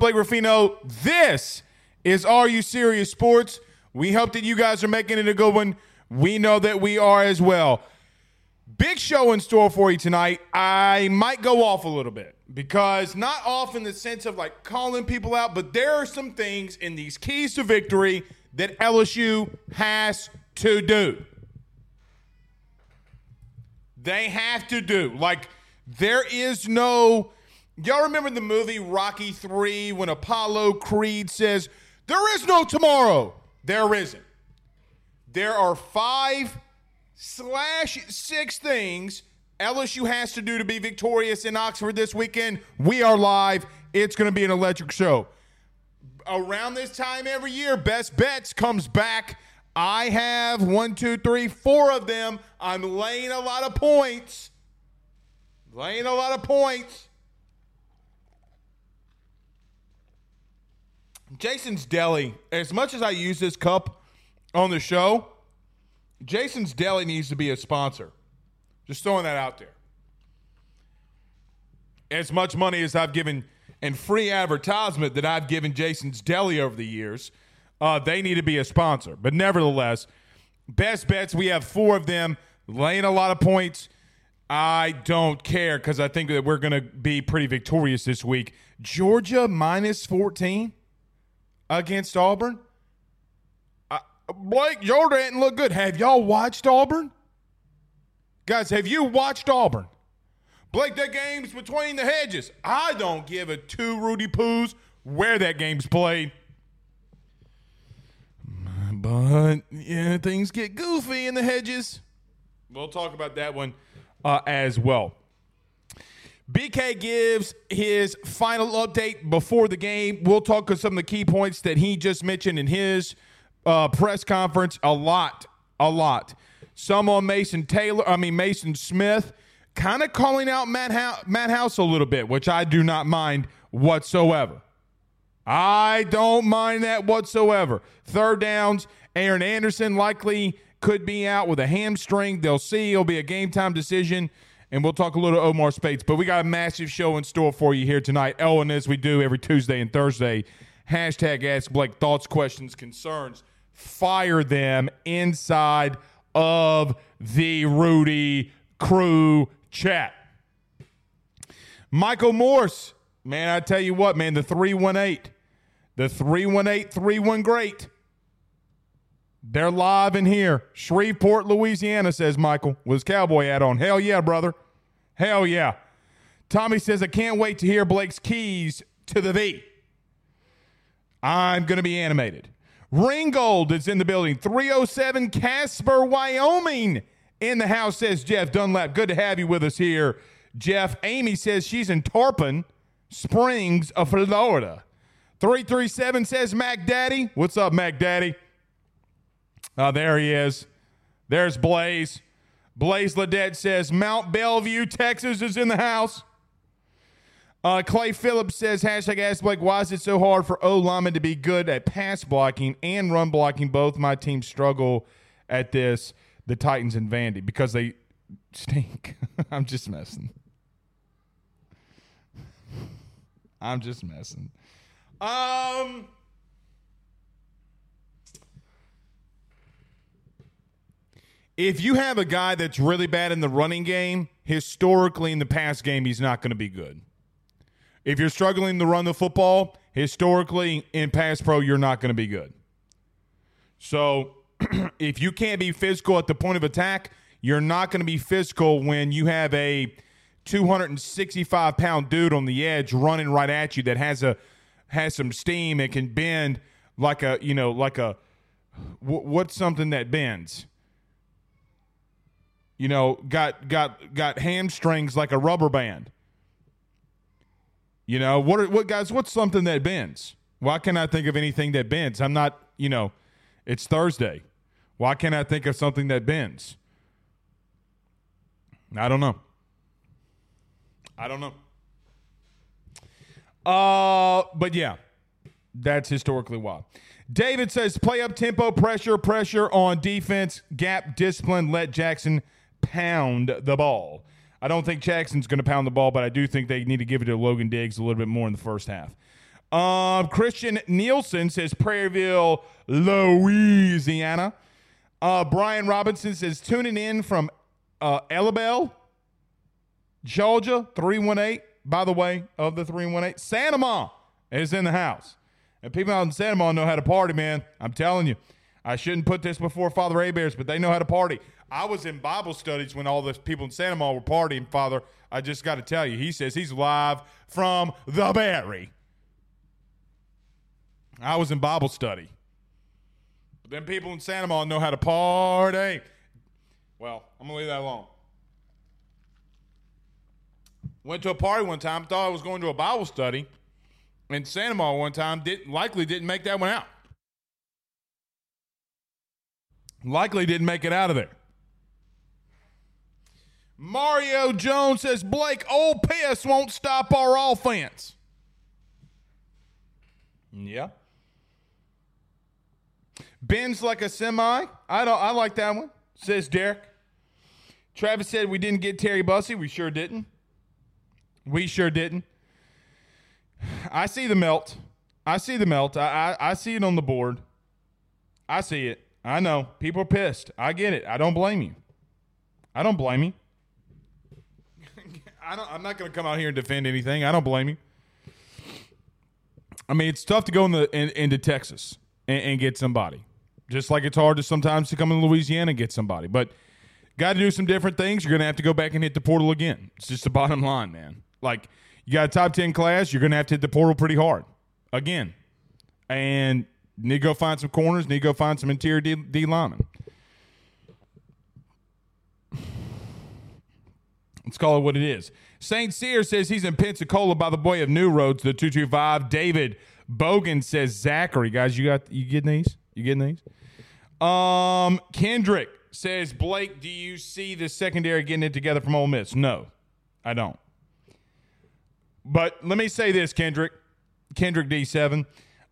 Blake Ruffino. This is Are You Serious Sports? We hope that you guys are making it a good one. We know that we are as well. Big show in store for you tonight. I might go off a little bit because not off in the sense of like calling people out, but there are some things in these keys to victory that LSU has to do. They have to do. Like, there is no. Y'all remember the movie Rocky 3 when Apollo Creed says, There is no tomorrow? There isn't. There are five slash six things LSU has to do to be victorious in Oxford this weekend. We are live. It's going to be an electric show. Around this time every year, Best Bets comes back. I have one, two, three, four of them. I'm laying a lot of points. Laying a lot of points. Jason's Deli, as much as I use this cup on the show, Jason's Deli needs to be a sponsor. Just throwing that out there. As much money as I've given and free advertisement that I've given Jason's Deli over the years, uh, they need to be a sponsor. But nevertheless, best bets, we have four of them, laying a lot of points. I don't care because I think that we're going to be pretty victorious this week. Georgia minus 14 against Auburn. Blake, Georgia didn't look good. Have y'all watched Auburn? Guys, have you watched Auburn? Blake, that game's between the hedges. I don't give a two Rudy Poos where that game's played. But yeah, things get goofy in the hedges. We'll talk about that one uh, as well. BK gives his final update before the game. We'll talk of some of the key points that he just mentioned in his uh, press conference. A lot, a lot. Some on Mason Taylor, I mean Mason Smith, kind of calling out Matt, House, Matt House a little bit, which I do not mind whatsoever. I don't mind that whatsoever. Third downs, Aaron Anderson likely could be out with a hamstring. They'll see. It'll be a game time decision. And we'll talk a little Omar Speights. But we got a massive show in store for you here tonight. And as we do every Tuesday and Thursday, hashtag Ask Blake thoughts, questions, concerns. Fire them inside of the Rudy Crew chat. Michael Morse, man, I tell you what, man, the 318, the 318 31 great. They're live in here. Shreveport, Louisiana, says Michael, his cowboy hat on. Hell yeah, brother. Hell yeah. Tommy says, I can't wait to hear Blake's keys to the V. I'm going to be animated. Ringgold is in the building. 307 Casper, Wyoming in the house, says Jeff Dunlap. Good to have you with us here, Jeff. Amy says she's in Tarpon Springs of Florida. 337 says Mac Daddy. What's up, Mac Daddy? Uh, there he is. There's Blaze. Blaze Ledette says Mont Belvieu, Texas is in the house. Uh, Clay Phillips says, hashtag ask Blake, why is it so hard for O linemen to be good at pass blocking and run blocking? Both my teams struggle at this, the Titans and Vandy, because they stink. I'm just messing. I'm just messing. Um. If you have a guy that's really bad in the running game, historically in the pass game, he's not going to be good. If you're struggling to run the football, historically in pass pro, you're not going to be good. So if you can't be physical at the point of attack, you're not going to be physical when you have a 265 pound dude on the edge running right at you that has a has some steam and can bend like a you know like a what's something that bends you know got got got hamstrings like a rubber band you know, what are, what guys, what's something that bends? Why can't I think of anything that bends? I'm not, you know, it's Thursday. Why can't I think of something that bends? I don't know. I don't know. Uh, but yeah, that's historically why. David says play up tempo, pressure, pressure on defense, gap, discipline, let Jackson pound the ball. I don't think Jackson's going to pound the ball, but I do think they need to give it to Logan Diggs a little bit more in the first half. Um, Christian Nielsen says Prairieville, Louisiana. Uh, Brian Robinson says tuning in from uh, Georgia, 318. By the way, of the 318, Santa Ma is in the house. And people out in Santa Ma know how to party, man. I'm telling you. I shouldn't put this before Father Bears, but they know how to party. I was in Bible studies when all the people in Santa Ma were partying, Father. I just got to tell you, he says he's live from the Barry. I was in Bible study. But then people in Santa Ma know how to party. Well, I'm going to leave that alone. Went to a party one time, thought I was going to a Bible study. In Santa Ma one time, didn't likely didn't make that one out. Likely didn't make it out of there. Mario Jones says Blake, old piss won't stop our offense. Yeah. Ben's like a semi. I don't. I like that one. Says Derek. Travis said we didn't get Terry Bussey. We sure didn't. We sure didn't. I see the melt. I see the melt. I, I, I see it on the board. I see it. I know. People are pissed. I get it. I don't blame you. I don't blame you. I don't, I'm not going to come out here and defend anything. I don't blame you. I mean, it's tough to go in the in, into Texas and, and, get somebody, just like it's hard to sometimes to come in Louisiana and get somebody. But got to do some different things. You're going to have to go back and hit the portal again. It's just the bottom line, man. Like you got a top ten class, you're going to have to hit the portal pretty hard again, and need to go find some corners. Need to go find some interior D, D linemen. Let's call it what it is. St. Cyr says he's in Pensacola by the boy of New Roads, the 225. David Bogan says Zachary. Guys, you got you getting these? You getting these? Um, Kendrick says, Blake, do you see the secondary getting it together from Ole Miss? No, I don't. But let me say this, Kendrick, Kendrick D7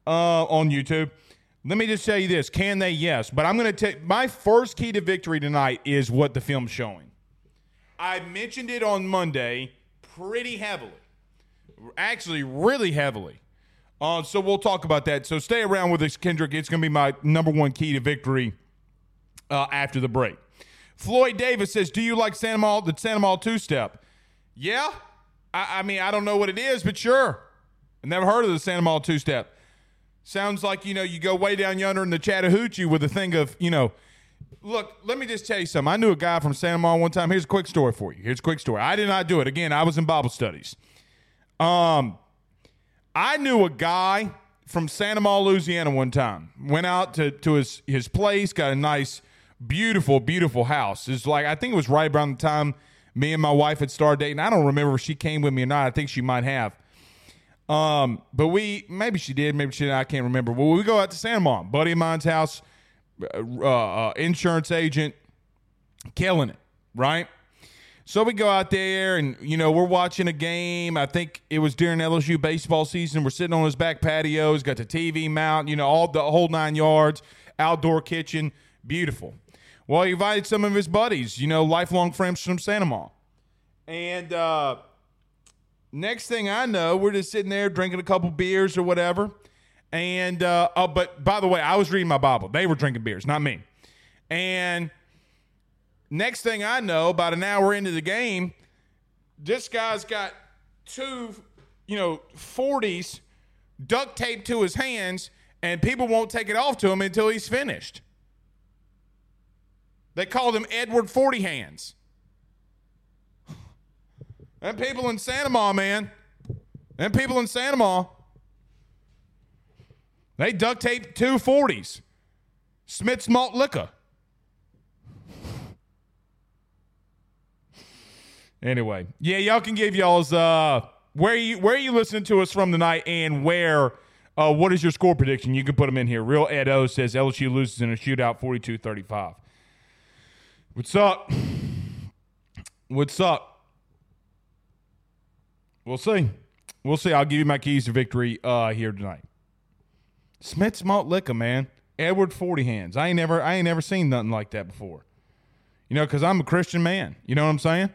uh, on YouTube. Let me just tell you this: Can they? Yes, but I'm going to take my first key to victory tonight is what the film's showing. I mentioned it on Monday pretty heavily, actually, really heavily. Uh, so we'll talk about that. So stay around with us, Kendrick. It's going to be my number one key to victory uh, after the break. Floyd Davis says, "Do you like Santa Ma, the Santa Ma two step?" Yeah, I, I, mean I don't know what it is, but sure. I never heard of the Santa Ma two step. Sounds like you know you go way down yonder in the Chattahoochee with a thing of you know Look, let me just tell you something. I knew a guy from Santa Monica one time. Here's a quick story for you. Here's a quick story. I did not do it. Again, I was in Bible studies. Um, I knew a guy from Santa Monica, Louisiana one time. Went out to, to his, his place, got a nice, beautiful, beautiful house. It's like, I think it was right around the time me and my wife had started dating. I don't remember if she came with me or not. I think she might have. Um, but we, maybe she did, maybe she didn't. I can't remember. Well, we go out to Santa Monica, buddy of mine's house – uh, uh, insurance agent, killing it, right? So we go out there and, you know, we're watching a game. I think it was during LSU baseball season. We're sitting on his back patio. He's got the TV mount, you know, all the whole nine yards, outdoor kitchen. Beautiful. Well, he invited some of his buddies, you know, lifelong friends from Santa Ma. And uh, next thing I know, we're just sitting there drinking a couple beers or whatever. And, uh, oh, but by the way, I was reading my Bible. They were drinking beers, not me. And Next thing I know, about an hour into the game, this guy's got two, you know, 40s duct taped to his hands, and people won't take it off to him until he's finished. They called him Edward 40 Hands. And people in Santa Ma, man. And people in Santa Ma. They duct taped two 40s. Smith's malt liquor. Anyway, yeah, y'all can give y'all's uh where you where you listening to us from tonight and where uh what is your score prediction? You can put them in here. Real Ed O says LSU loses in a shootout 42-35. What's up? What's up? We'll see. We'll see. I'll give you my keys to victory uh here tonight. Smith's malt liquor, man. Edward Forty Hands. I ain't never I ain't never seen nothing like that before. You know, because I'm a Christian man. You know what I'm saying?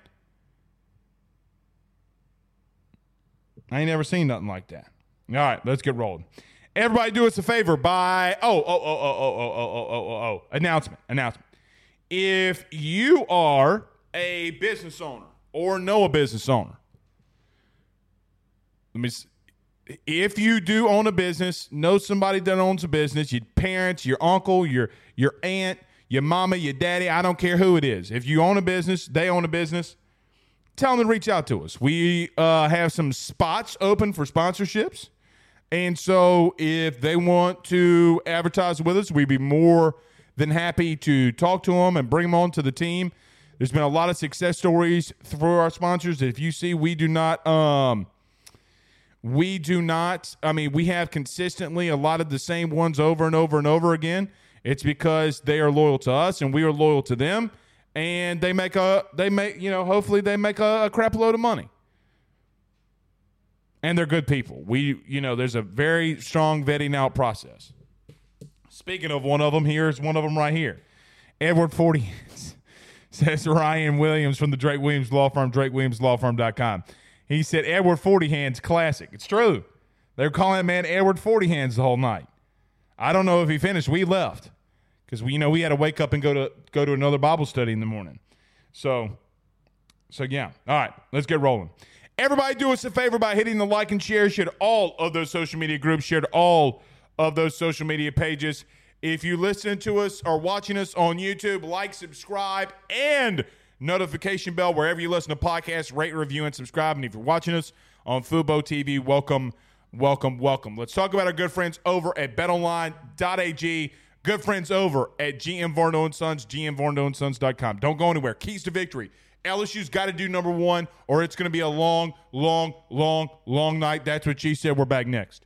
I ain't never seen nothing like that. All right, let's get rolling. Everybody, do us a favor by oh oh oh oh oh oh oh oh oh oh announcement announcement. If you are a business owner or know a business owner, let me. If you do own a business, know somebody that owns a business, your parents, your uncle, your your aunt, your mama, your daddy, I don't care who it is. If you own a business, they own a business tell them to reach out to us. We uh, have some spots open for sponsorships. And so if they want to advertise with us, we'd be more than happy to talk to them and bring them on to the team. There's been a lot of success stories for our sponsors. If you see, we do not, um, we do not, I mean, we have consistently a lot of the same ones over and over and over again. It's because they are loyal to us and we are loyal to them. And they make a they make you know hopefully they make a, a crap load of money. And they're good people. We you know there's a very strong vetting out process. Speaking of one of them here's one of them right here. Edward 40 says ryan williams from the drake williams law firm drakewilliamslawfirm.com he said edward 40 hands classic it's true they're calling that man edward 40 hands the whole night i don't know if he finished we left because we you know we had to wake up and go to go to another Bible study in the morning. So so yeah. All right, let's get rolling. Everybody do us a favor by hitting the like and share. Share all of those social media groups. Share all of those social media pages. If you listen to us or watching us on YouTube, like, subscribe, and notification bell wherever you listen to podcasts. Rate, review, and subscribe. And if you're watching us on Fubo TV, welcome, welcome, welcome. Let's talk about our good friends over at BetOnline.ag. Good friends over at GM Varno and Sons, gmvarnosons.com. Don't go anywhere. Keys to victory. LSU's got to do number one, or it's going to be a long, long, long, long night. That's what she said. We're back next.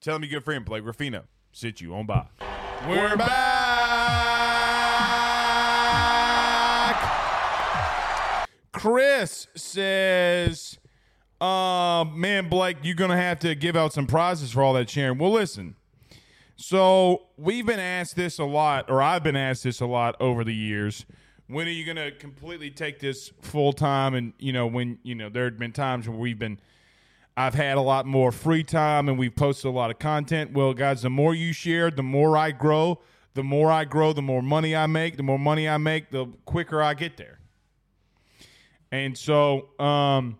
Tell him your good friend Blake Ruffino sit you on by. We're back. Chris says, uh, man, Blake, you're going to have to give out some prizes for all that sharing. Well, listen. So we've been asked this a lot, or I've been asked this a lot over the years. When are you going to completely take this full time? And you know, when you know there have been times where we've been, I've had a lot more free time, and we've posted a lot of content. Well, guys, the more you share, the more I grow. The more I grow, the more money I make. The more money I make, the quicker I get there. And so, um,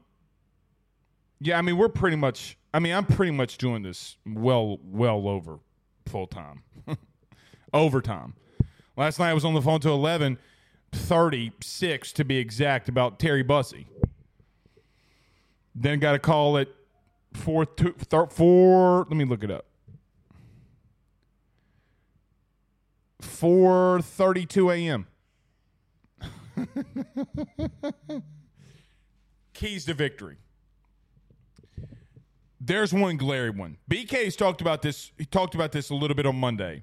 yeah, I mean, we're pretty much. I mean, I'm pretty much doing this well, well over full time, overtime. Last night I was on the phone to 11, 36 to be exact, about Terry Bussey. Then got a call at 4, two, 4 let me look it up. 4:32 a.m. Keys to victory there's one glaring one. BK's talked about this. He talked about this a little bit on Monday,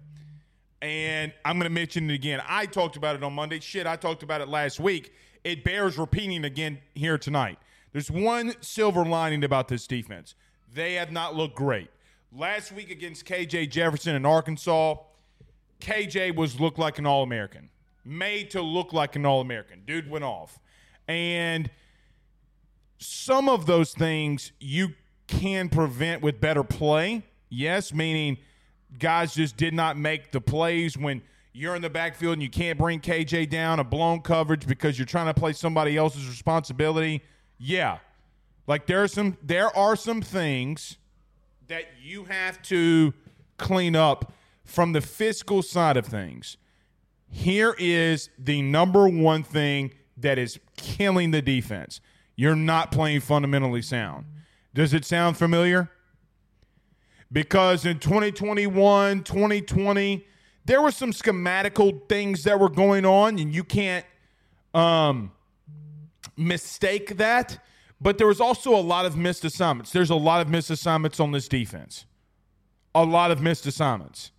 and I'm going to mention it again. I talked about it on Monday. Shit, I talked about it last week. It bears repeating again here tonight. There's one silver lining about this defense. They have not looked great. Last week against KJ Jefferson in Arkansas, KJ was looked like an All American, made to look like an All American. Dude went off, and some of those things you can prevent with better play. Yes, meaning guys just did not make the plays when you're in the backfield and you can't bring KJ down a blown coverage because you're trying to play somebody else's responsibility. Yeah. Like there are some there are some things that you have to clean up from the fiscal side of things. Here is the number one thing that is killing the defense. You're not playing fundamentally sound. Does it sound familiar? Because in 2021, 2020, there were some schematical things that were going on, and you can't um, mistake that. But there was also a lot of missed assignments. There's a lot of missed assignments on this defense. A lot of missed assignments.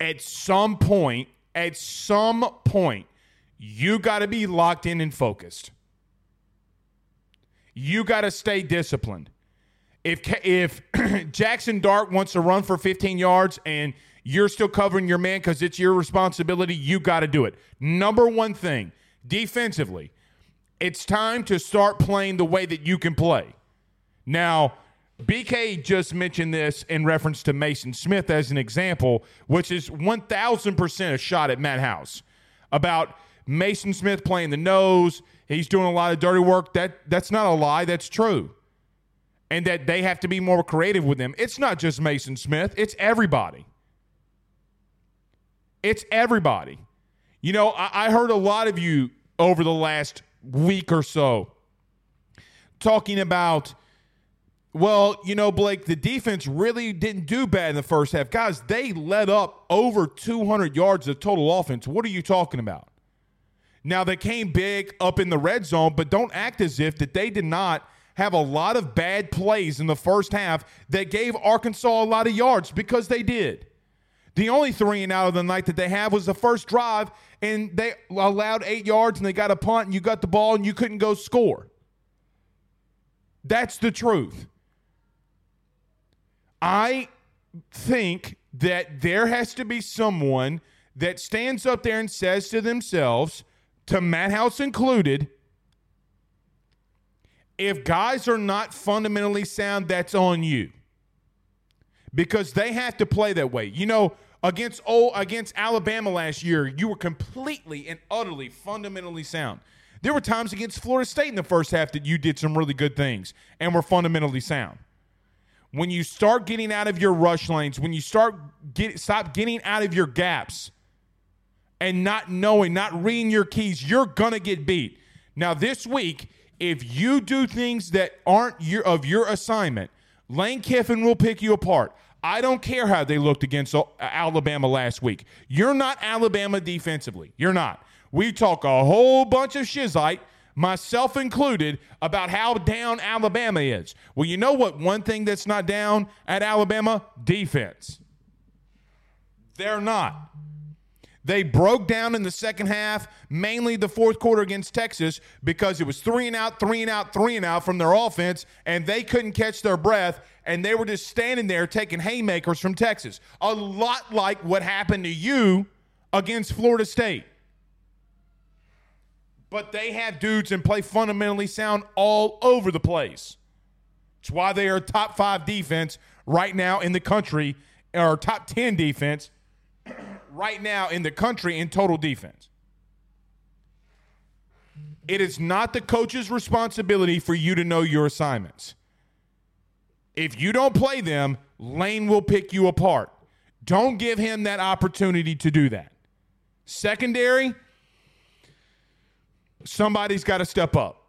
At some point, at some point, you got to be locked in and focused you got to stay disciplined. If if Jackson Dart wants to run for 15 yards and you're still covering your man because it's your responsibility, you got to do it. Number one thing defensively, it's time to start playing the way that you can play. Now, BK just mentioned this in reference to Mason Smith as an example, which is 1000% a shot at Matt House about Mason Smith playing the nose he's doing a lot of dirty work. That that's not a lie. That's true. And that they have to be more creative with him. It's not just Mason Smith. It's everybody. It's everybody. You know, I, I heard a lot of you over the last week or so talking about well, you know, Blake, the defense really didn't do bad in the first half. Guys, they led up over 200 yards of total offense. What are you talking about? Now they came big up in the red zone, but don't act as if that they did not have a lot of bad plays in the first half that gave Arkansas a lot of yards because they did. The only three and out of the night that they have was the first drive, and they allowed eight yards and they got a punt, and you got the ball and you couldn't go score. That's the truth. I think that there has to be someone that stands up there and says to themselves, to Matt House included, if guys are not fundamentally sound, that's on you. Because they have to play that way. You know, against oh, against Alabama last year, you were completely and utterly fundamentally sound. There were times against Florida State in the first half that you did some really good things and were fundamentally sound. When you start getting out of your rush lanes, when you start get stop getting out of your gaps, and not knowing, not reading your keys, you're going to get beat. Now, this week, if you do things that aren't your, of your assignment, Lane Kiffin will pick you apart. I don't care how they looked against Alabama last week. You're not Alabama defensively. You're not. We talk a whole bunch of shizite, myself included, about how down Alabama is. Well, you know what? One thing that's not down at Alabama? Defense. They're not. They broke down in the second half, mainly the fourth quarter against Texas, because it was three and out, three and out, three and out from their offense, and they couldn't catch their breath, and they were just standing there taking haymakers from Texas. A lot like what happened to you against Florida State. But they have dudes and play fundamentally sound all over the place. It's why they are top five defense right now in the country, or top 10 defense right now in the country in total defense. It is not the coach's responsibility for you to know your assignments. If you don't play them, Lane will pick you apart. Don't give him that opportunity to do that. Secondary, somebody's got to step up.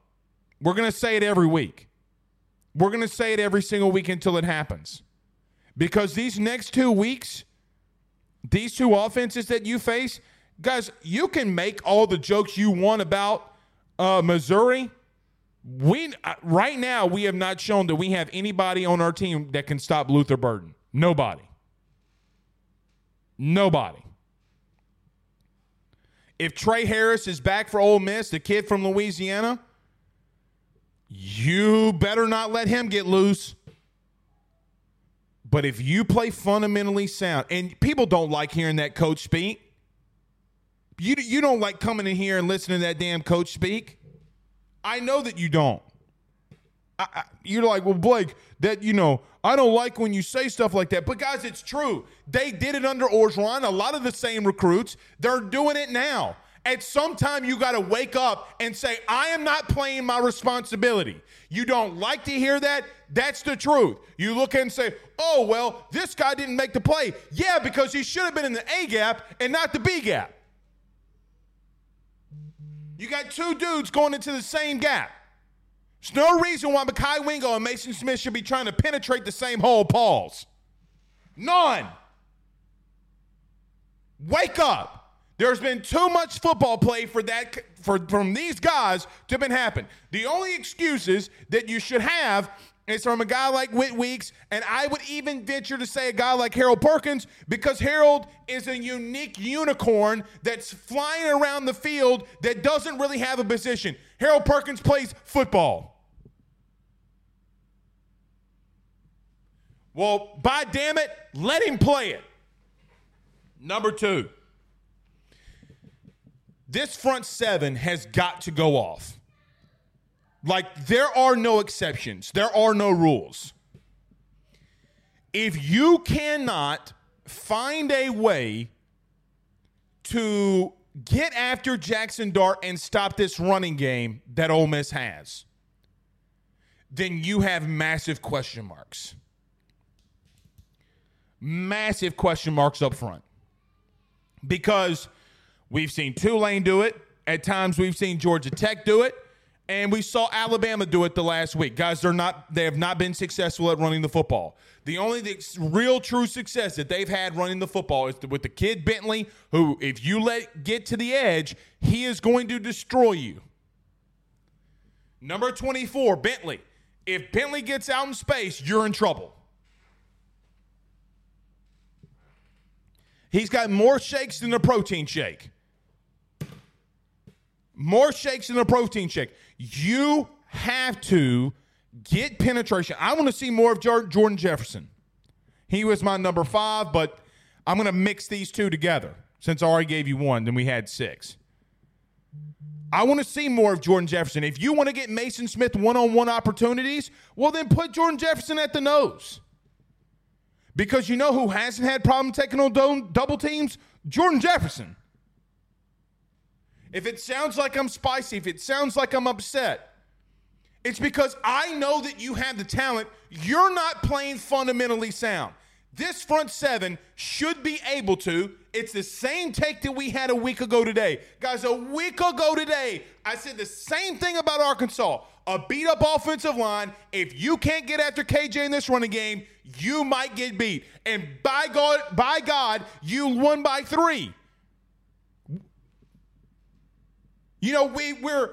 We're going to say it every week. We're going to say it every single week until it happens. Because these next two weeks, these two offenses that you face, guys, you can make all the jokes you want about uh, Missouri. We uh, right now we have not shown that we have anybody on our team that can stop Luther Burden. Nobody. Nobody. If Tre Harris is back for Ole Miss, the kid from Louisiana, you better not let him get loose. But if you play fundamentally sound, and people don't like hearing that coach speak, you, you don't like coming in here and listening to that damn coach speak. I know that you don't. I, you're like, well, Blake, that, you know, I don't like when you say stuff like that. But guys, it's true. They did it under Orgeron. A lot of the same recruits, they're doing it now. At some time, you got to wake up and say, I am not playing my responsibility. You don't like to hear that? That's the truth. You look and say, oh, well, this guy didn't make the play. Yeah, because he should have been in the A gap and not the B gap. You got two dudes going into the same gap. There's no reason why Mekhi Wingo and Mason Smith should be trying to penetrate the same hole, Pauls. None. Wake up. There's been too much football play for that for from these guys to been happen. The only excuses that you should have is from a guy like Whit Weeks, and I would even venture to say a guy like Harold Perkins, because Harold is a unique unicorn that's flying around the field that doesn't really have a position. Harold Perkins plays football. Well, by damn it, let him play it. Number two. This front seven has got to go off. Like, there are no exceptions, there are no rules. If you cannot find a way to get after Jackson Dart and stop this running game that Ole Miss has, then you have massive question marks. Massive question marks up front. Because – We've seen Tulane do it. At times, we've seen Georgia Tech do it. And we saw Alabama do it the last week. Guys, they're not they have not been successful at running the football. The only the real true success that they've had running the football is with the kid Bentley, who if you let get to the edge, he is going to destroy you. Number 24, Bentley. If Bentley gets out in space, you're in trouble. He's got more shakes than a protein shake. More shakes than a protein shake. You have to get penetration. I want to see more of Jordan Jefferson. He was my number five, but I'm going to mix these two together since I already gave you one, then we had six. I want to see more of Jordan Jefferson. If you want to get Mason Smith one on one opportunities, well, then put Jordan Jefferson at the nose. Because you know who hasn't had problem taking on double teams? Jordan Jefferson. If it sounds like I'm spicy, if it sounds like I'm upset, it's because I know that you have the talent. You're not playing fundamentally sound. This front seven should be able to, It's the same take that we had a week ago today. Guys, a week ago today, I said the same thing about Arkansas. A beat up offensive line. If you can't get after KJ in this running game, you might get beat. And by God, by God, you won by three. You know, we, we're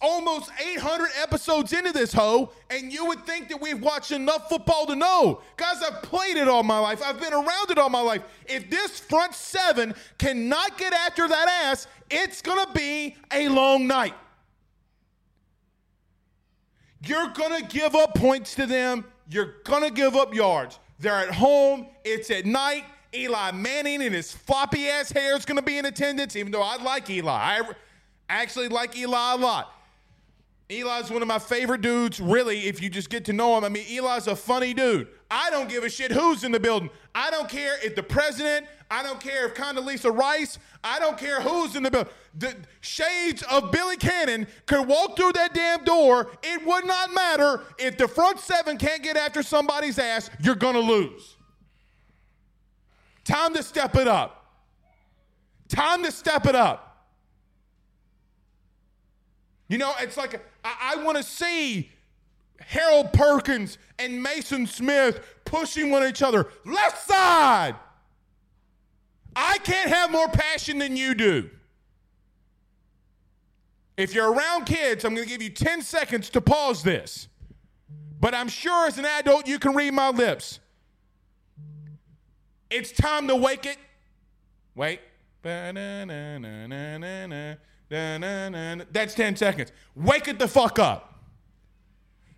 almost 800 episodes into this hoe, and you would think that we've watched enough football to know. Guys, I've played it all my life. I've been around it all my life. If this front seven cannot get after that ass, it's going to be a long night. You're going to give up points to them. You're going to give up yards. They're at home. It's at night. Eli Manning and his floppy ass hair is going to be in attendance, even though I like Eli. I, actually like Eli a lot. Eli's one of my favorite dudes, really, if you just get to know him. I mean, Eli's a funny dude. I don't give a shit who's in the building. I don't care if the president, I don't care if Condoleezza Rice, I don't care who's in the building. The shades of Billy Cannon could walk through that damn door. It would not matter if the front seven can't get after somebody's ass, you're going to lose. Time to step it up. Time to step it up. You know, it's like I, I want to see Harold Perkins and Mason Smith pushing one each other. Left side. I can't have more passion than you do. If you're around kids, I'm going to give you 10 seconds to pause this. But I'm sure as an adult, you can read my lips. It's time to wake it. Wait. That's 10 seconds. Wake it the fuck up.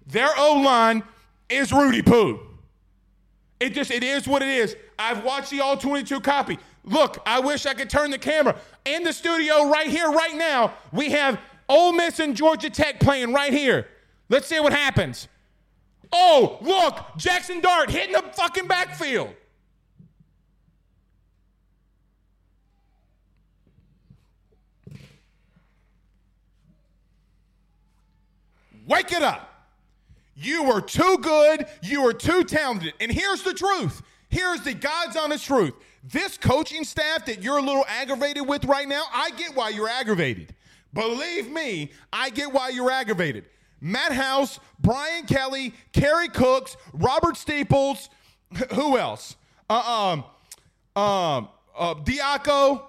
Their O line is Rudy Poo. It just, it is what it is. I've watched the all 22 copy. Look, I wish I could turn the camera. In the studio right here, right now, we have Ole Miss and Georgia Tech playing right here. Let's see what happens. Oh, look, Jackson Dart hitting the fucking backfield. Wake it up. You are too good. You are too talented. And here's the truth. Here's the God's honest truth. This coaching staff that you're a little aggravated with right now, I get why you're aggravated. Believe me, I get why you're aggravated. Matt House, Brian Kelly, Kerry Cooks, Robert Steeples, who else? Uh, um, um, uh, Diaco,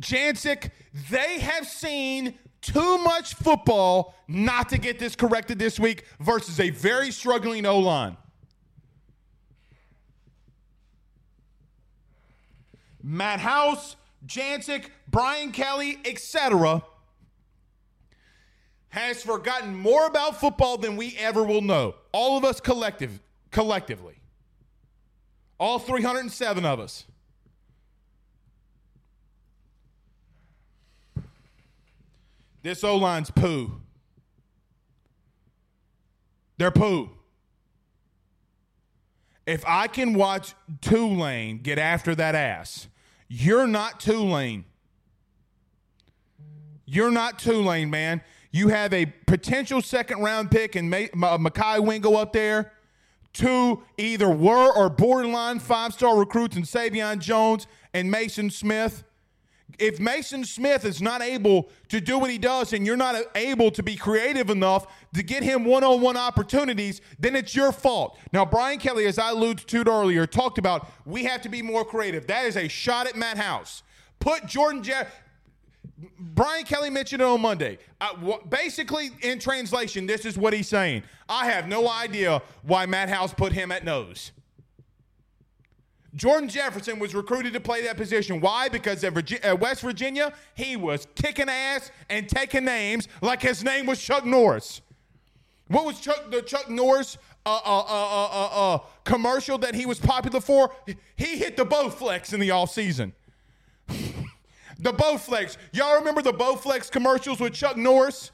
Jancic, they have seen too much football not to get this corrected this week versus a very struggling O line. Matt House, Jancic, Brian Kelly, etc., has forgotten more about football than we ever will know. All of us collective, collectively. All 307 of us. This O line's poo. They're poo. If I can watch Tulane get after that ass, you're not Tulane. You're not Tulane, man. You have a potential second round pick and Mekhi Wingo up there. Two either were or borderline five star recruits in Sai'vion Jones and Mason Smith if Mason Smith is not able to do what he does and you're not able to be creative enough to get him one on one opportunities, then it's your fault. Now, Brian Kelly, as I alluded to earlier, talked about we have to be more creative. That is a shot at Matt House. Put Jordan Jeff. Brian Kelly mentioned it on Monday. Uh, basically, in translation, this is what he's saying. I have no idea why Matt House put him at nose. Jordan Jefferson was recruited to play that position. Why? Because at, Virginia, at West Virginia, he was kicking ass and taking names like his name was Chuck Norris. What was Chuck the Chuck Norris uh, uh, uh, uh, commercial that he was popular for? He hit the Bowflex in the off season. the Bowflex. Y'all remember the Bowflex commercials with Chuck Norris?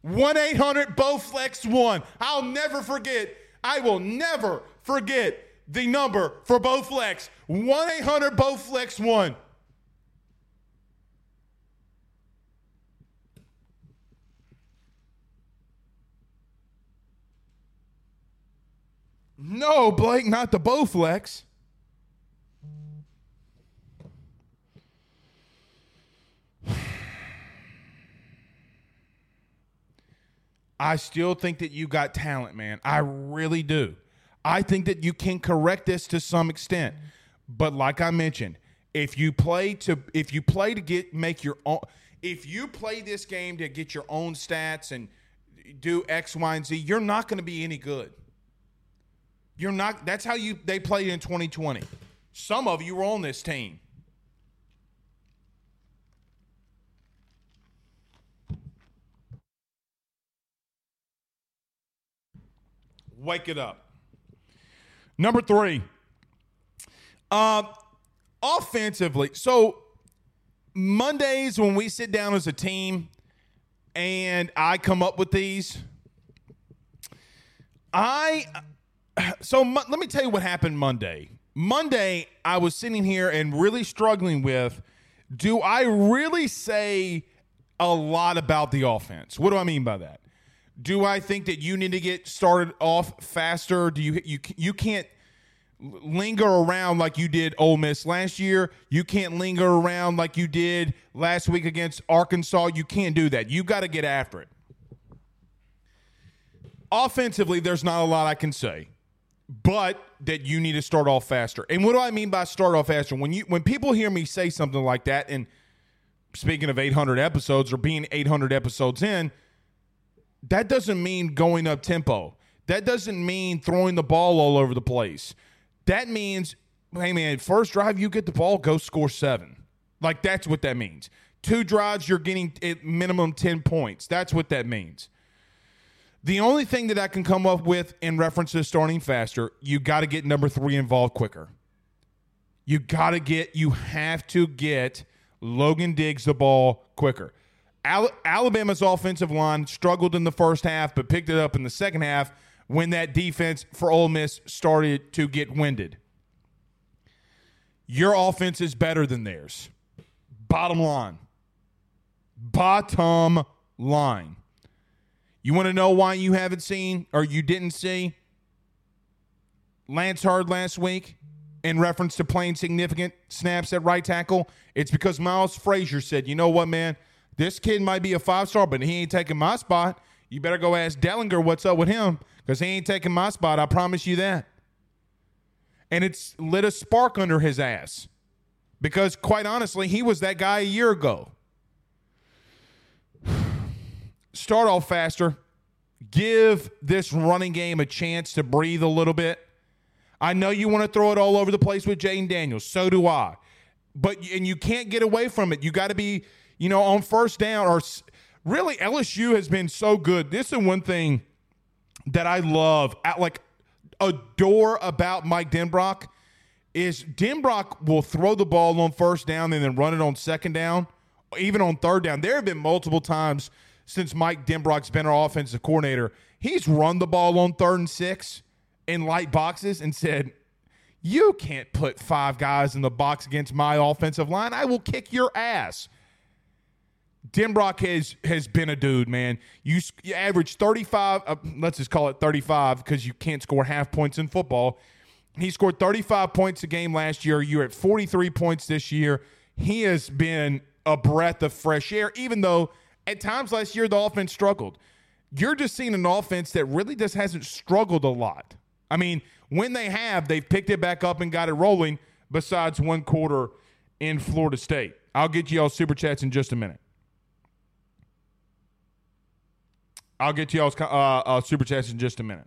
1 800 Bowflex 1. I'll never forget I will never forget the number for Bowflex 1 800 Bowflex 1. No, Blake, not the Bowflex. I still think that you got talent, man. I really do. I think that you can correct this to some extent. But like I mentioned, if you play to if you play to get make your own if you play this game to get your own stats and do X, Y, and Z, you're not going to be any good. You're not that's how you they played in 2020. Some of you were on this team. Wake it up. Number three, uh, offensively. So Mondays when we sit down as a team and I come up with these, I so let me tell you what happened Monday. Monday, I was sitting here and really struggling with do I really say a lot about the offense? What do I mean by that? Do I think that you need to get started off faster? Do you you you can't linger around like you did Ole Miss last year? You can't linger around like you did last week against Arkansas. You can't do that. You got to get after it. Offensively, there's not a lot I can say, but that you need to start off faster. And what do I mean by start off faster? When you when people hear me say something like that, and speaking of 800 episodes or being 800 episodes in that doesn't mean going up tempo. That doesn't mean throwing the ball all over the place. That means, hey man, first drive you get the ball, go score seven. Like that's what that means. Two drives, you're getting at minimum 10 points. That's what that means. The only thing that I can come up with in reference to starting faster, you got to get number three involved quicker. You got to get, you have to get Logan Diggs the ball quicker. Alabama's offensive line struggled in the first half, but picked it up in the second half when that defense for Ole Miss started to get winded. Your offense is better than theirs. Bottom line. Bottom line. You want to know why you haven't seen or you didn't see Lance Heard last week in reference to playing significant snaps at right tackle? It's because Miles Frazier said, you know what, man? This kid might be a five star, but he ain't taking my spot. You better go ask Dellinger what's up with him because he ain't taking my spot. I promise you that. And it's lit a spark under his ass because, quite honestly, he was that guy a year ago. Start off faster. Give this running game a chance to breathe a little bit. I know you want to throw it all over the place with Jayden Daniels. So do I. But and you can't get away from it. You got to be you know, on first down, or really LSU has been so good. This is one thing that I love, at like adore about Mike Denbrock is Denbrock will throw the ball on first down and then run it on second down, even on third down. There have been multiple times since Mike Denbrock's been our offensive coordinator. He's run the ball on third and six in light boxes and said, You can't put five guys in the box against my offensive line. I will kick your ass. Denbrock has has been a dude, man. You, you average 35, uh, let's just call it 35 because you can't score half points in football. He scored 35 points a game last year. You're at 43 points this year. He has been a breath of fresh air, even though at times last year the offense struggled. You're just seeing an offense that really just hasn't struggled a lot. I mean, when they have, they've picked it back up and got it rolling, besides one quarter in Florida State. I'll get you all super chats in just a minute. I'll get to y'all's uh, uh, super chats in just a minute.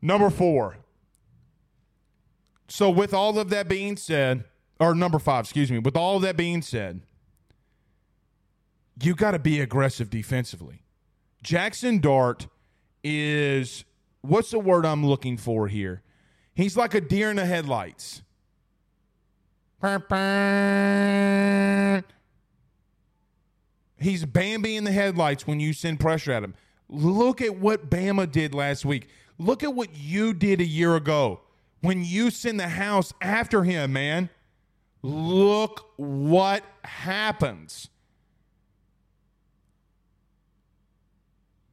Number four. So, with all of that being said, or number five, excuse me, with all of that being said, you got to be aggressive defensively. Jackson Dart is what's the word I'm looking for here? He's like a deer in the headlights. He's Bambi in the headlights when you send pressure at him. Look at what Bama did last week. Look at what you did a year ago when you send the house after him, man. Look what happens.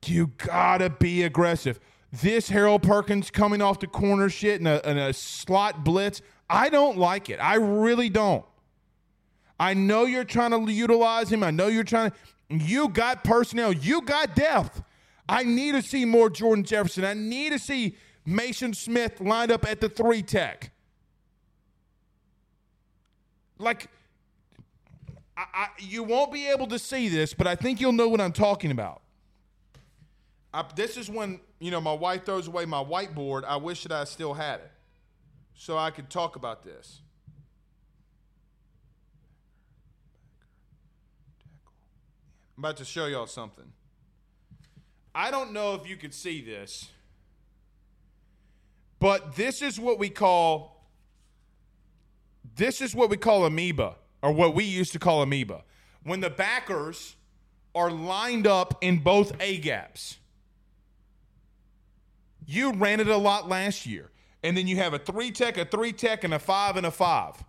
You gotta be aggressive. this Harold Perkins coming off the corner shit and a, and a slot blitz. I don't like it. I really don't. I know you're trying to utilize him. I know you're trying to. You got personnel. You got depth. I need to see more Jordan Jefferson. I need to see Maason Smith lined up at the three tech. Like, I, I, you won't be able to see this, but I think you'll know what I'm talking about. I, this is when you know my wife throws away my whiteboard. I wish that I still had it, so I could talk about this. I'm about to show y'all something. I don't know if you could see this, but this is what we call this is what we call amoeba, or what we used to call amoeba. When the backers are lined up in both A gaps. You ran it a lot last year. And then you have a three tech, a three tech, and a five and a five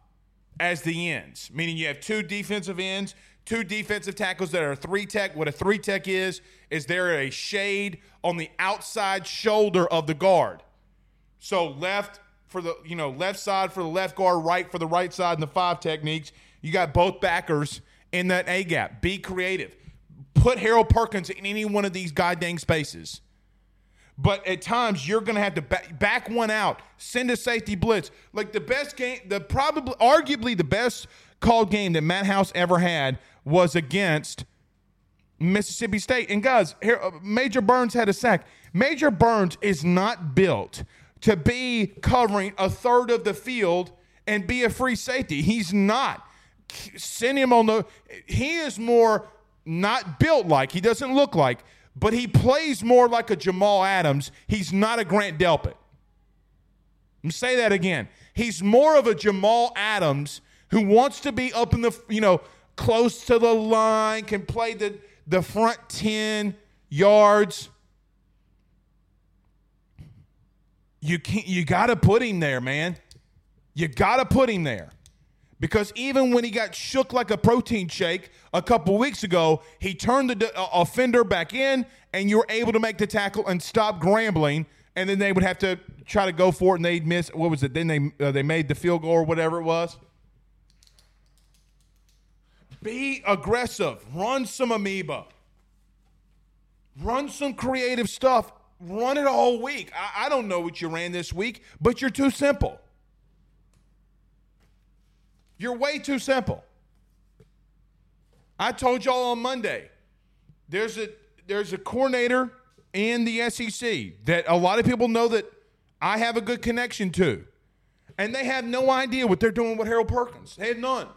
as the ends, meaning you have two defensive ends, two defensive tackles that are three tech. What a three tech is, is there a shade on the outside shoulder of the guard. So left for the, you know, left side for the left guard, right for the right side in the five techniques. You got both backers in that A gap. Be creative. Put Harold Perkins in any one of these goddamn spaces. But at times you're going to have to back, back one out, send a safety blitz. Like the best game, the probably, arguably the best called game that Matt House ever had was against Mississippi State. And guys, here, uh, Major Burns had a sack. Major Burns is not built to be covering a third of the field and be a free safety. He's not. Send him on the. He is more not built like. He doesn't look like but he plays more like a Jamal Adams. He's not a Grant Delpit. Me say that again. He's more of a Jamal Adams who wants to be up in the, you know, close to the line, can play the, the front 10 yards. You can't you gotta put him there, man. You gotta put him there. Because even when he got shook like a protein shake a couple weeks ago, he turned the uh, offender back in, and you were able to make the tackle and stop grambling. And then they would have to try to go for it, and they'd miss. What was it? Then they uh, they made the field goal or whatever it was. Be aggressive. Run some amoeba. Run some creative stuff. Run it all week. I, I don't know what you ran this week, but you're too simple. You're way too simple. I told y'all on Monday, there's a there's a coordinator in the SEC that a lot of people know that I have a good connection to. And they have no idea what they're doing with Harold Perkins. They have none.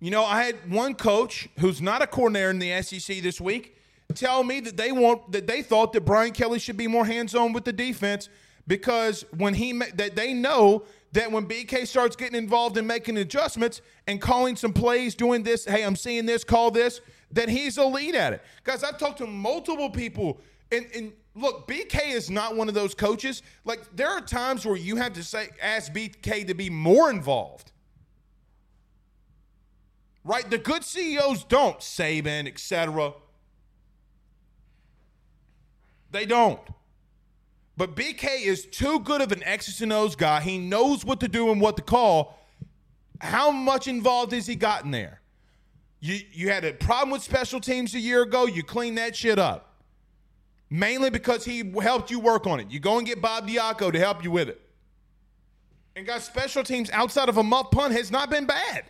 You know, I had one coach who's not a coordinator in the SEC this week tell me that they want that they thought that Brian Kelly should be more hands-on with the defense because when he that they know that when BK starts getting involved in making adjustments and calling some plays, doing this, hey, I'm seeing this, call this, that he's a lead at it. Guys, I've talked to multiple people, and, and look, BK is not one of those coaches. Like there are times where you have to say ask BK to be more involved. Right? The good CEOs don't, Saban, etc. They don't. But BK is too good of an X's and O's guy. He knows what to do and what to call. How much involved has he gotten there? You you had a problem with special teams a year ago. You cleaned that shit up. Mainly because he helped you work on it. You go and get Bob Diaco to help you with it. And got special teams outside of a muff punt has not been bad.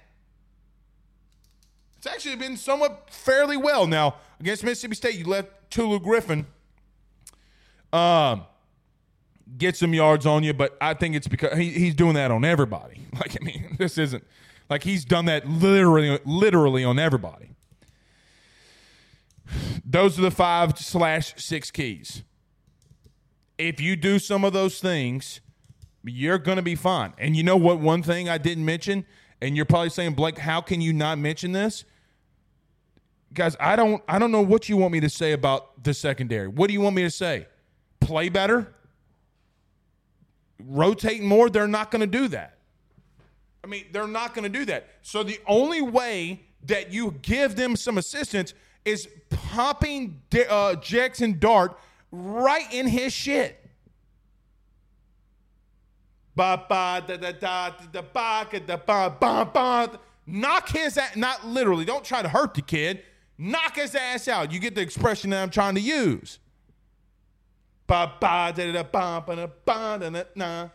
It's actually been somewhat fairly well. Now, against Mississippi State, you left Tulu Griffin. Um, get some yards on you, but I think it's because he, he's doing that on everybody. Like, I mean, this isn't like he's done that literally, literally on everybody. Those are the five slash six keys. If you do some of those things, you're going to be fine. And you know what? One thing I didn't mention, and you're probably saying, Blake, how can you not mention this? Guys, I don't I don't know what you want me to say about the secondary. What do you want me to say? Play better? rotate more, they're not going to do that. I mean, they're not going to do that. So the only way that you give them some assistance is pumping uh, Jackson Dart right in his shit. Ba ba da da da da ba da ba ba ba. Knock his ass. Not literally. Don't try to hurt the kid. Knock his ass out. You get the expression that I'm trying to use. Ba ba da da ba ba da ba da da na.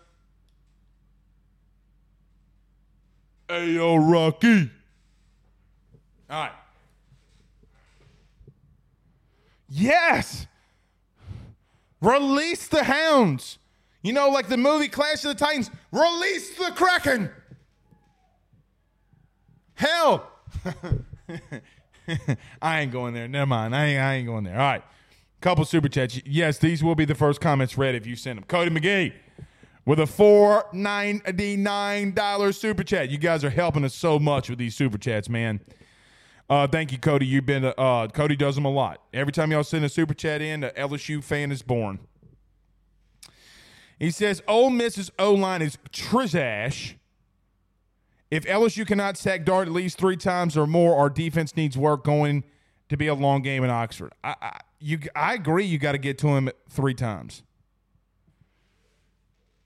Hey yo, Rocky. All right. Yes. Release the hounds. You know, like the movie Clash of the Titans. Release the Kraken. Hell. I ain't going there. Never mind. I ain't, I ain't going there. All right. Couple super chats. Yes, these will be the first comments read if you send them. Cody McGee with a four ninety nine dollar super chat. You guys are helping us so much with these super chats, man. Uh, thank you, Cody. You've been uh, Cody does them a lot. Every time y'all send a super chat in, the LSU fan is born. He says, Ole Miss's O line is trizash. If LSU cannot sack Dart at least three times or more, our defense needs work going to be a long game in Oxford. I, I you, I agree. You got to get to him three times.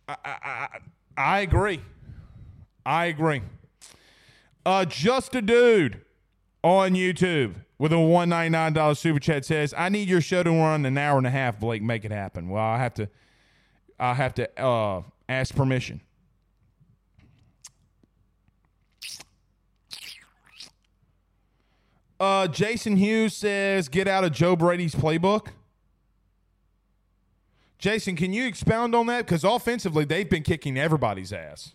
I, I, I agree. I agree. Uh, just a dude on YouTube with a one ninety nine dollar super chat says, "I need your show to run an hour and a half, Blake. Make it happen." Well, I have to, I have to uh, ask permission. Uh, Jason Hughes says, "Get out of Joe Brady's playbook." Jason, can you expound on that? Because offensively, they've been kicking everybody's ass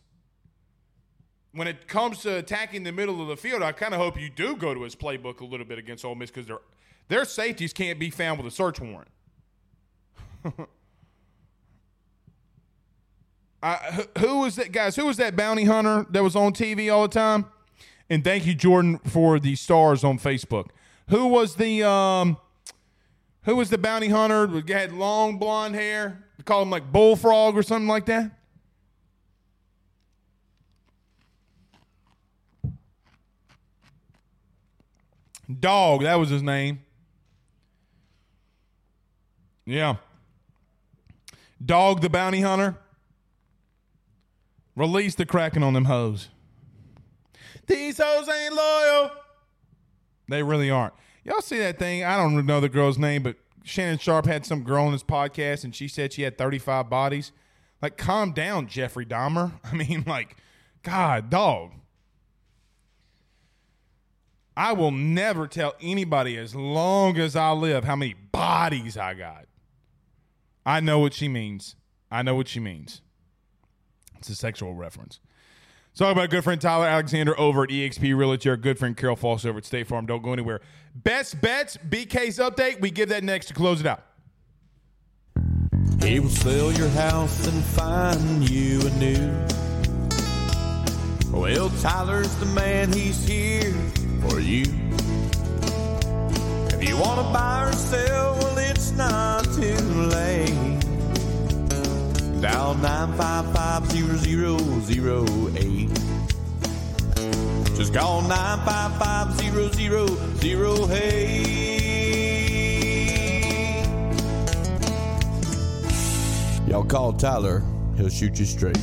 when it comes to attacking the middle of the field, I kind of hope you do go to his playbook a little bit against Ole Miss because their their safeties can't be found with a search warrant. I, who was that, guys? Who was that bounty hunter that was on TV all the time? And thank you, Jordan, for the stars on Facebook. Who was the um, who was the bounty hunter? Had long blonde hair. They call him like bullfrog or something like that. Dog, that was his name. Yeah. Dog the bounty hunter. Release the Kraken on them hoes. These hoes ain't loyal. They really aren't. Y'all see that thing? I don't know the girl's name, but Shannon Sharpe had some girl on his podcast and she said she had 35 bodies. Like, calm down, Jeffrey Dahmer. I mean, like, God, dog. I will never tell anybody as long as I live how many bodies I got. I know what she means. I know what she means. It's a sexual reference. Talk about good friend Tyler Alexander over at EXP Realty, our good friend Carol Foss over at State Farm. Don't go anywhere. Best bets, BK's update. We give that next to close it out. He will sell your house and find you a new. Well, Tyler's the man. He's here for you. If you want to buy or sell, well, it's not too late. Dial 955-0008. Just call 955-0008. Y'all call Tyler. He'll shoot you straight.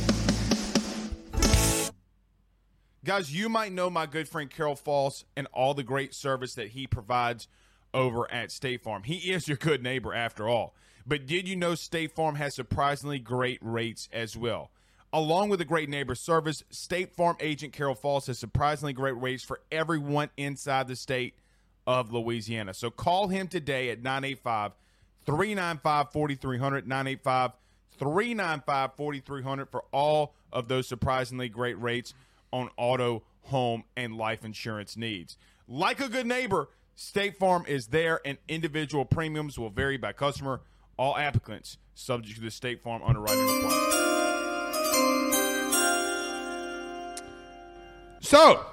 Guys, you might know my good friend Carol Falls and all the great service that he provides over at State Farm. He is your good neighbor after all. But did you know State Farm has surprisingly great rates as well? Along with the great neighbor service, State Farm agent Carol Falls has surprisingly great rates for everyone inside the state of Louisiana. So call him today at 985 395 4300, 985 395 4300 for all of those surprisingly great rates on auto, home, and life insurance needs. Like a good neighbor, State Farm is there, and individual premiums will vary by customer. All applicants subject to the State Farm underwriting requirements. So,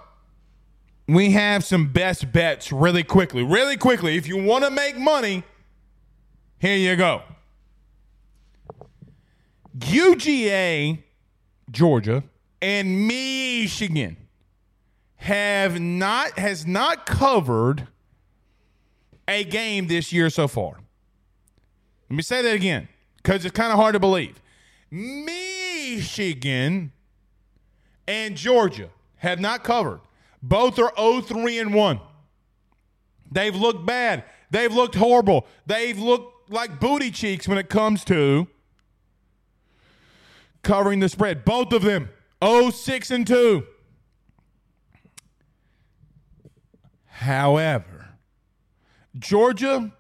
we have some best bets really quickly. Really quickly. If you want to make money, here you go. UGA, Georgia, and Michigan have not has not covered a game this year so far. Let me say that again because it's kind of hard to believe. Michigan and Georgia have not covered. Both are 0 3 and 1. They've looked bad. They've looked horrible. They've looked like booty cheeks when it comes to covering the spread. Both of them 0 6 and 2. However, Georgia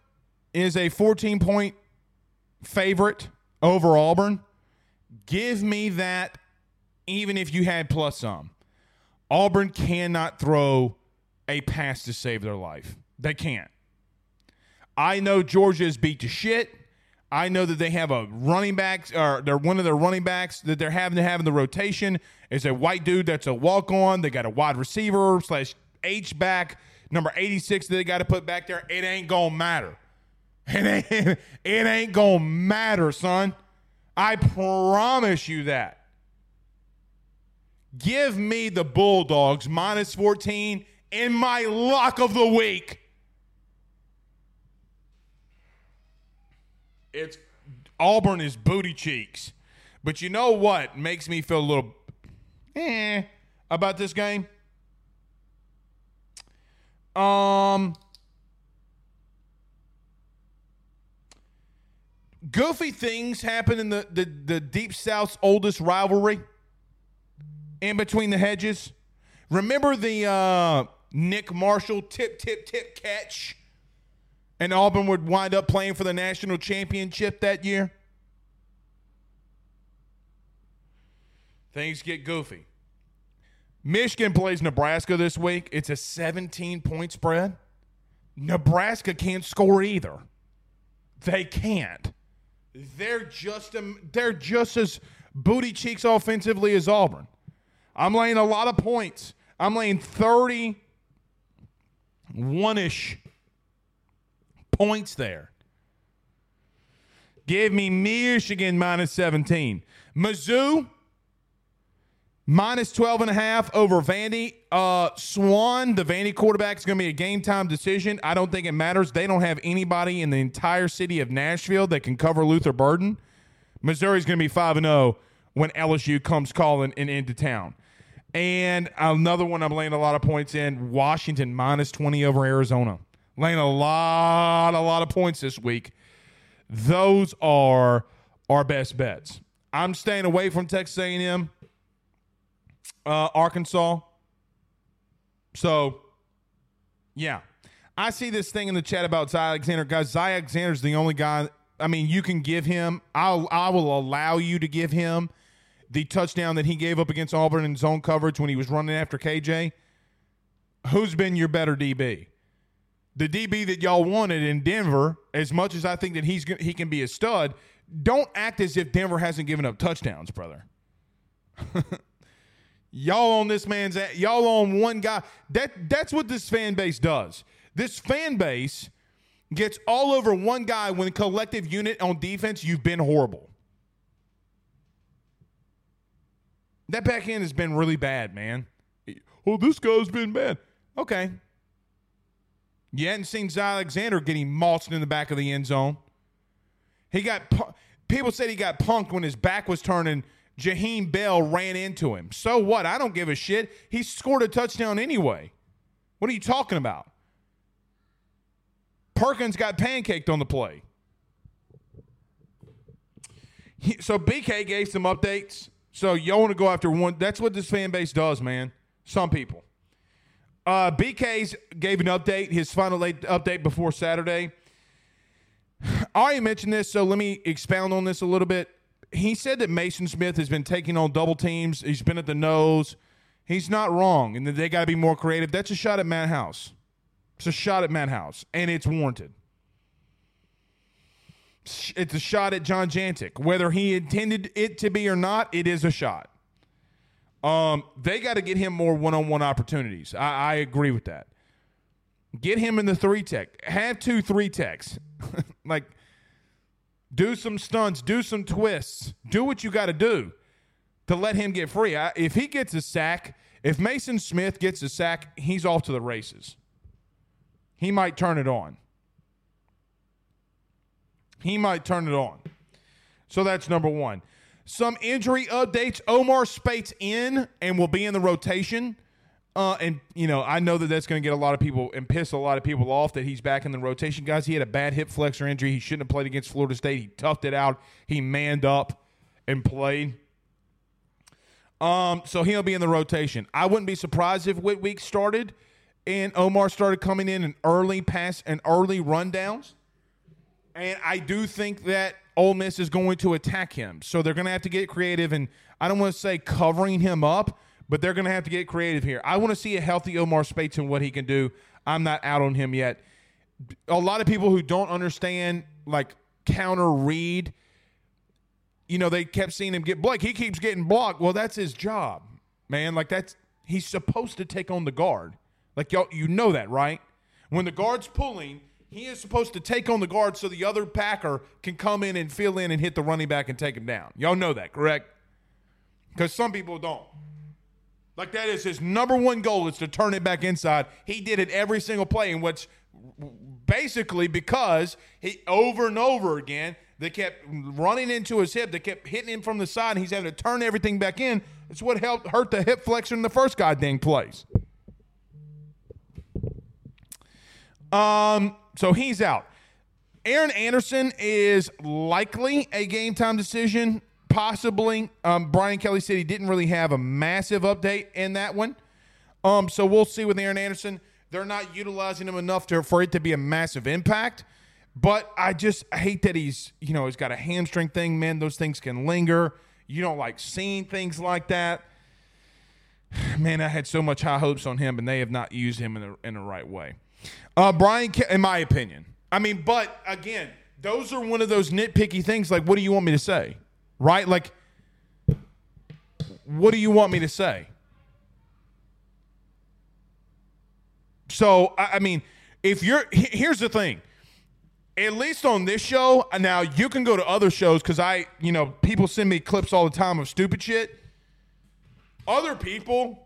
is a 14 point favorite over Auburn. Give me that even if you had plus some. Auburn cannot throw a pass to save their life. They can't. I know Georgia is beat to shit. I know that they have a running back, or they're one of their running backs that they're having to have in the rotation is a white dude that's a walk on. They got a wide receiver slash H back number 86 that they got to put back there. It ain't gonna matter. It ain't, it ain't gonna matter, son. I promise you that. Give me the Bulldogs minus 14 in my lock of the week. It's Auburn is booty cheeks. But you know what makes me feel a little eh about this game? Um goofy things happen in the, the, the Deep South's oldest rivalry in between the hedges. Remember the uh, Nick Marshall tip, tip, tip catch? And Auburn would wind up playing for the national championship that year? Things get goofy. Michigan plays Nebraska this week. It's a 17 point spread. Nebraska can't score either. They can't. They're just um, they're just as booty cheeks offensively as Auburn. I'm laying a lot of points. I'm laying 31 ish points there. Give me Michigan minus 17. Mizzou minus 12 and a half over Vandy. Uh, Swann, the Vandy quarterback, is going to be a game time decision. I don't think it matters. They don't have anybody in the entire city of Nashville that can cover Luther Burden. Missouri's going to be 5 and 0 when LSU comes calling and into town. And another one I'm laying a lot of points in Washington minus 20 over Arizona. Laying a lot, a lot of points this week. Those are our best bets. I'm staying away from Texas A&M uh, Arkansas. So, yeah. I see this thing in the chat about Zy Alexander. Guys, Zy Alexander's the only guy. I mean, you can give him. I'll. I will allow you to give him the touchdown that he gave up against Auburn in zone coverage when he was running after KJ. Who's been your better DB? The DB that y'all wanted in Denver. As much as I think that he's he can be a stud, don't act as if Denver hasn't given up touchdowns, brother. Y'all on this man's at y'all on one guy. That that's what this fan base does. This fan base gets all over one guy when collective unit on defense, you've been horrible. That back end has been really bad, man. Oh, this guy's been bad. Okay. You hadn't seen Zy Alexander getting mulched in the back of the end zone. He got people said he got punked when his back was turning Jaheim Bell ran into him. So what? I don't give a shit. He scored a touchdown anyway. What are you talking about? Perkins got pancaked on the play. So BK gave some updates. So y'all want to go after one. That's what this fan base does, man. Some people. Uh, BK's gave an update, his final update before Saturday. I already mentioned this, so let me expound on this a little bit he said that Maason Smith has been taking on double teams. He's been at the nose. He's not wrong, and that they got to be more creative. That's a shot at Matt House. It's a shot at Matt House, and it's warranted. It's a shot at John Jantic. Whether he intended it to be or not, it is a shot. Um, they got to get him more one-on-one opportunities. I, I agree with that. Get him in the three tech. Have two three techs. like – do some stunts, do some twists, do what you got to do to let him get free. I, if he gets a sack, if Maason Smith gets a sack, he's off to the races. He might turn it on. He might turn it on. So that's number one. Some injury updates. Omar Speights in and will be in the rotation. Uh, and you know, I know that that's going to get a lot of people and piss a lot of people off that he's back in the rotation. Guys, he had a bad hip flexor injury. He shouldn't have played against Florida State. He toughed it out. He manned up and played. Um, so he'll be in the rotation. I wouldn't be surprised if Whit started and Omar started coming in and early pass and early rundowns. And I do think that Ole Miss is going to attack him. So they're going to have to get creative. And I don't want to say covering him up, but they're going to have to get creative here. I want to see a healthy Omar Speights and what he can do. I'm not out on him yet. A lot of people who don't understand, like, counter read, you know, they kept seeing him get blocked. He keeps getting blocked. Well, that's his job, man. Like, that's, he's supposed to take on the guard. Like, y'all, you know that, right? When the guard's pulling, he is supposed to take on the guard so the other Packer can come in and fill in and hit the running back and take him down. Y'all know that, correct? Because some people don't. Like that is his number one goal is to turn it back inside. He did it every single play, in which basically because he over and over again they kept running into his hip, they kept hitting him from the side. he's having to turn everything back in. It's what helped hurt the hip flexor in the first goddamn place. Um, so he's out. Aaron Anderson is likely a game time decision. Possibly. Um, Brian Kelly said he didn't really have a massive update in that one. Um, so we'll see with Aaron Anderson. They're not utilizing him enough to, for it to be a massive impact. But I just hate that he's, you know, he's got a hamstring thing. Man, those things can linger. You don't like seeing things like that. Man, I had so much high hopes on him, and they have not used him in the, in the right way. Uh, Brian, in my opinion. I mean, but again, those are one of those nitpicky things. Like, what do you want me to say? Right? Like, what do you want me to say? So, I mean, if you're here's the thing. At least on this show, now you can go to other shows because I, you know, people send me clips all the time of stupid shit. Other people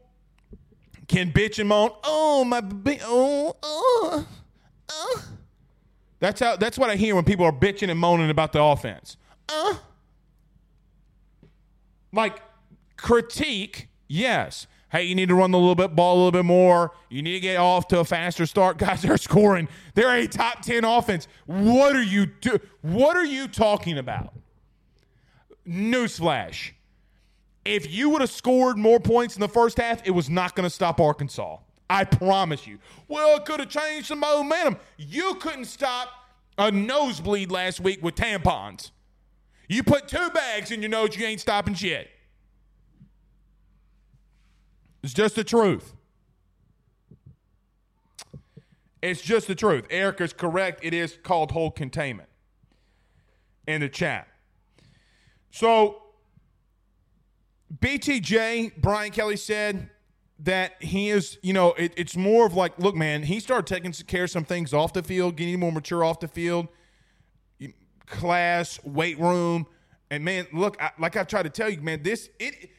can bitch and moan. Oh my, oh, oh, oh. That's how. That's what I hear when people are bitching and moaning about the offense. Uh. Like critique, yes. Hey, you need to run the little bit ball a little bit more. You need to get off to a faster start. Guys, they're scoring. They're a top ten offense. What are you do? What are you talking about? Newsflash: if you would have scored more points in the first half, it was not going to stop Arkansas. I promise you. Well, it could have changed some momentum. You couldn't stop a nosebleed last week with tampons. You put two bags in your nose, you ain't stopping shit. It's just the truth. It's just the truth. Erica's correct. It is called hold containment in the chat. So BTJ, Brian Kelly said that he is, you know, it, it's more of like, look, man, he started taking care of some things off the field, getting more mature off the field, class, weight room. And man, look, I, like I've tried to tell you, man, this, it,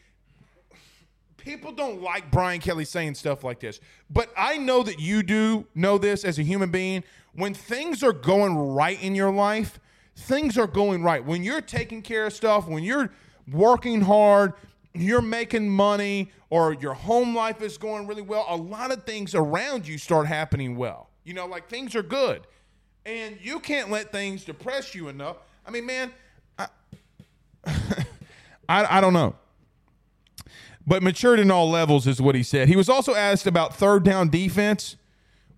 people don't like Brian Kelly saying stuff like this. But I know that you do know this as a human being. When things are going right in your life, things are going right. When you're taking care of stuff, when you're working hard, you're making money or your home life is going really well, a lot of things around you start happening well. You know, like things are good. And you can't let things depress you enough. I mean, man, I, I, I don't know. But matured in all levels is what he said. He was also asked about third down defense.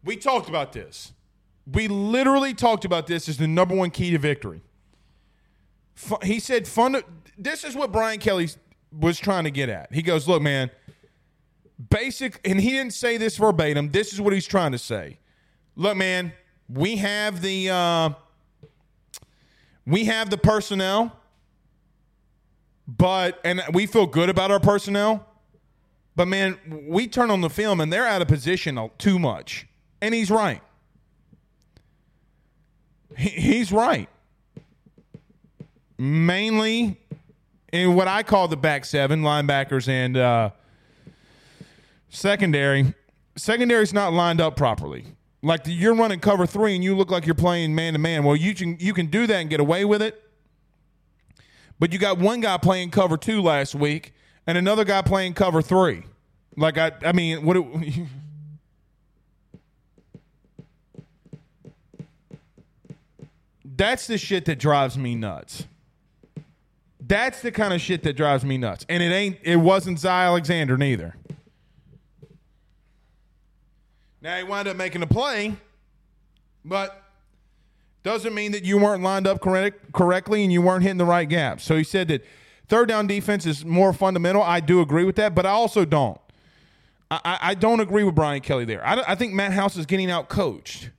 We talked about this. We literally talked about this as the number one key to victory. He said, "Fun." This is what Brian Kelly was trying to get at. He goes, "Look, man, basic," and he didn't say this verbatim. This is what he's trying to say. Look, man, we have the uh, we have the personnel, but and we feel good about our personnel. But man, we turn on the film and they're out of position too much, and he's right. He, he's right. Mainly in what I call the back seven linebackers and uh, secondary. Secondary's not lined up properly. Like you're running cover three and you look like you're playing man to man. Well, you can you can do that and get away with it. But you got one guy playing cover two last week and another guy playing cover three. Like I, I mean, what? It, that's the shit that drives me nuts. That's the kind of shit that drives me nuts. And it ain't. It wasn't Zy Alexander neither. Now he wound up making a play, but doesn't mean that you weren't lined up correct, correctly and you weren't hitting the right gaps. So he said that third down defense is more fundamental. I do agree with that, but I also don't. I, I don't agree with Brian Kelly there. I, I think Matt House is getting out coached.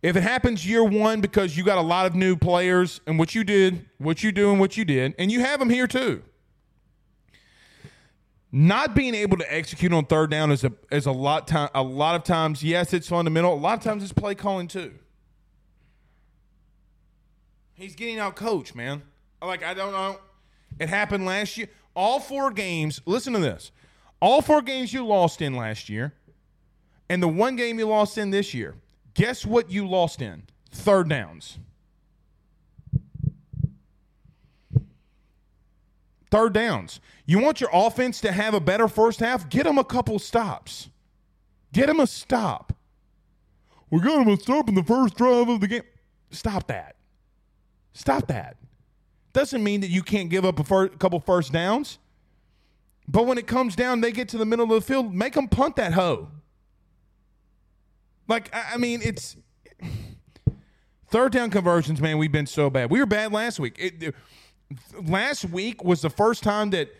If it happens year one because you got a lot of new players and what you did, what you do, and what you did, and you have them here too. Not being able to execute on third down is a is a lot time a lot of times. Yes, it's fundamental. A lot of times it's play calling too. He's getting out coach, man. Like I don't know. It happened last year. All four games. Listen to this. All four games you lost in last year, and the one game you lost in this year Guess what you lost in? Third downs. Third downs. You want your offense to have a better first half? Get them a couple stops. Get them a stop. We got them a stop in the first drive of the game. Stop that. Stop that. Doesn't mean that you can't give up a fir- couple first downs. But when it comes down, they get to the middle of the field, make them punt that hoe. Like, I mean, it's third down conversions, man. We've been so bad. We were bad last week. It, last week was the first time that,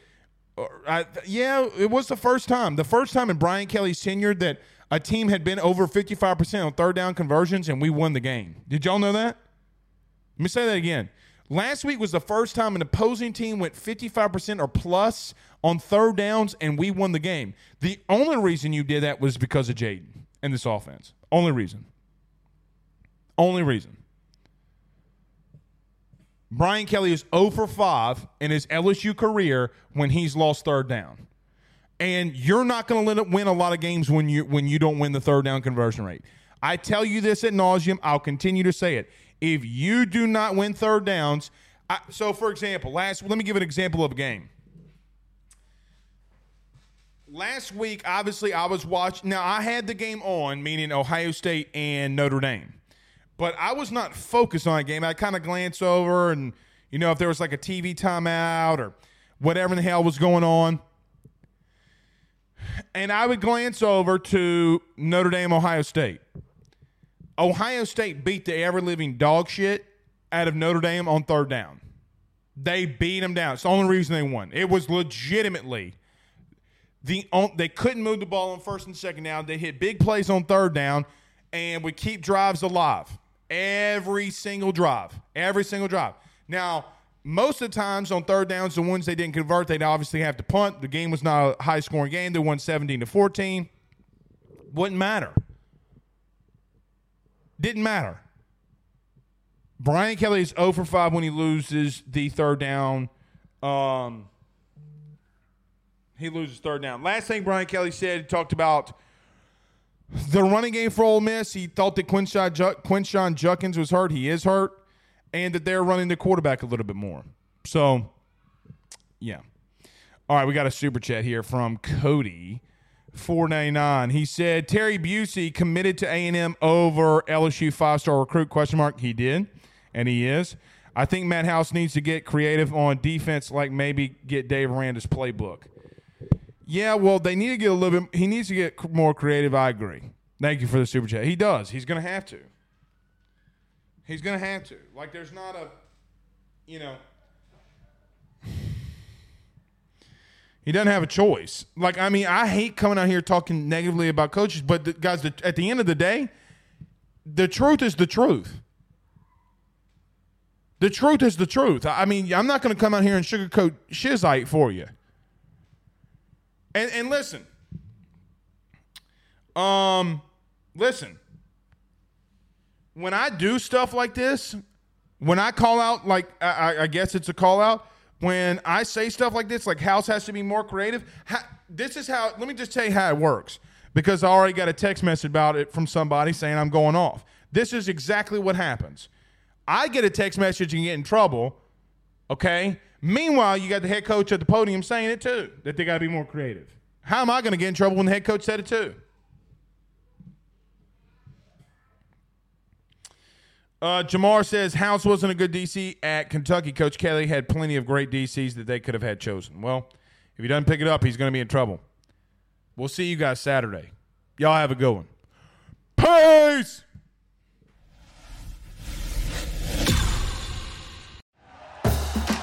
uh, I, yeah, it was the first time. The first time in Brian Kelly's tenure that a team had been over 55% on third down conversions and we won the game. Did y'all know that? Let me say that again. Last week was the first time an opposing team went 55% or plus on third downs and we won the game. The only reason you did that was because of Jayden and this offense. Only reason. Only reason. Brian Kelly is 0 for 5 in his LSU career when he's lost third down. And you're not going to win a lot of games when you when you don't win the third down conversion rate. I tell you this at nauseum. I'll continue to say it. If you do not win third downs, I, so for example, last let me give an example of a game last week, obviously, I was watching. Now, I had the game on, meaning Ohio State and Notre Dame, but I was not focused on that game. I kind of glanced over, and you know, if there was like a TV timeout or whatever the hell was going on, and I would glance over to Notre Dame, Ohio State. Ohio State beat the ever living dog shit out of Notre Dame on third down. They beat them down. It's the only reason they won. It was legitimately the on, they couldn't move the ball on first and second down. They hit big plays on third down, and would keep drives alive. Every single drive, every single drive. Now, most of the times on third downs, the ones they didn't convert, they'd obviously have to punt. The game was not a high scoring game. They won 17 to 14. Wouldn't matter. Didn't matter. Brian Kelly is 0 for 5 when he loses the third down. Um, he loses third down. Last thing Brian Kelly said, he talked about the running game for Ole Miss. He thought that Quinshon, Ju- Quinshon Judkins was hurt. He is hurt. And that they're running the quarterback a little bit more. So, yeah. All right, we got a super chat here from Cody. 499. He said Terry Bussey committed to A&M over LSU five-star recruit question mark. He did, and he is. I think Matt House needs to get creative on defense, like maybe get Dave Aranda's playbook. Yeah, well, they need to get a little bit. He needs to get more creative. I agree. Thank you for the super chat. He does. He's going to have to. He's going to have to. Like, there's not a, you know, he doesn't have a choice. Like, I mean, I hate coming out here talking negatively about coaches, but the, guys, the, at the end of the day, the truth is the truth. The truth is the truth. I mean, I'm not going to come out here and sugarcoat shizite for you. And and listen, um, listen. When I do stuff like this, when I call out, like I, I guess it's a call out. When I say stuff like this, like House has to be more creative. this is how. Let me just tell you how it works. because I already got a text message about it from somebody saying I'm going off. This is exactly what happens. I get a text message and get in trouble. Okay. Meanwhile, you got the head coach at the podium saying it too, that they got to be more creative. How am I going to get in trouble when the head coach said it too? Uh, Jamar says House wasn't a good DC at Kentucky. Coach Kelly had plenty of great DCs that they could have had chosen. Well, if he doesn't pick it up, he's going to be in trouble. We'll see you guys Saturday. Y'all have a good one. Peace.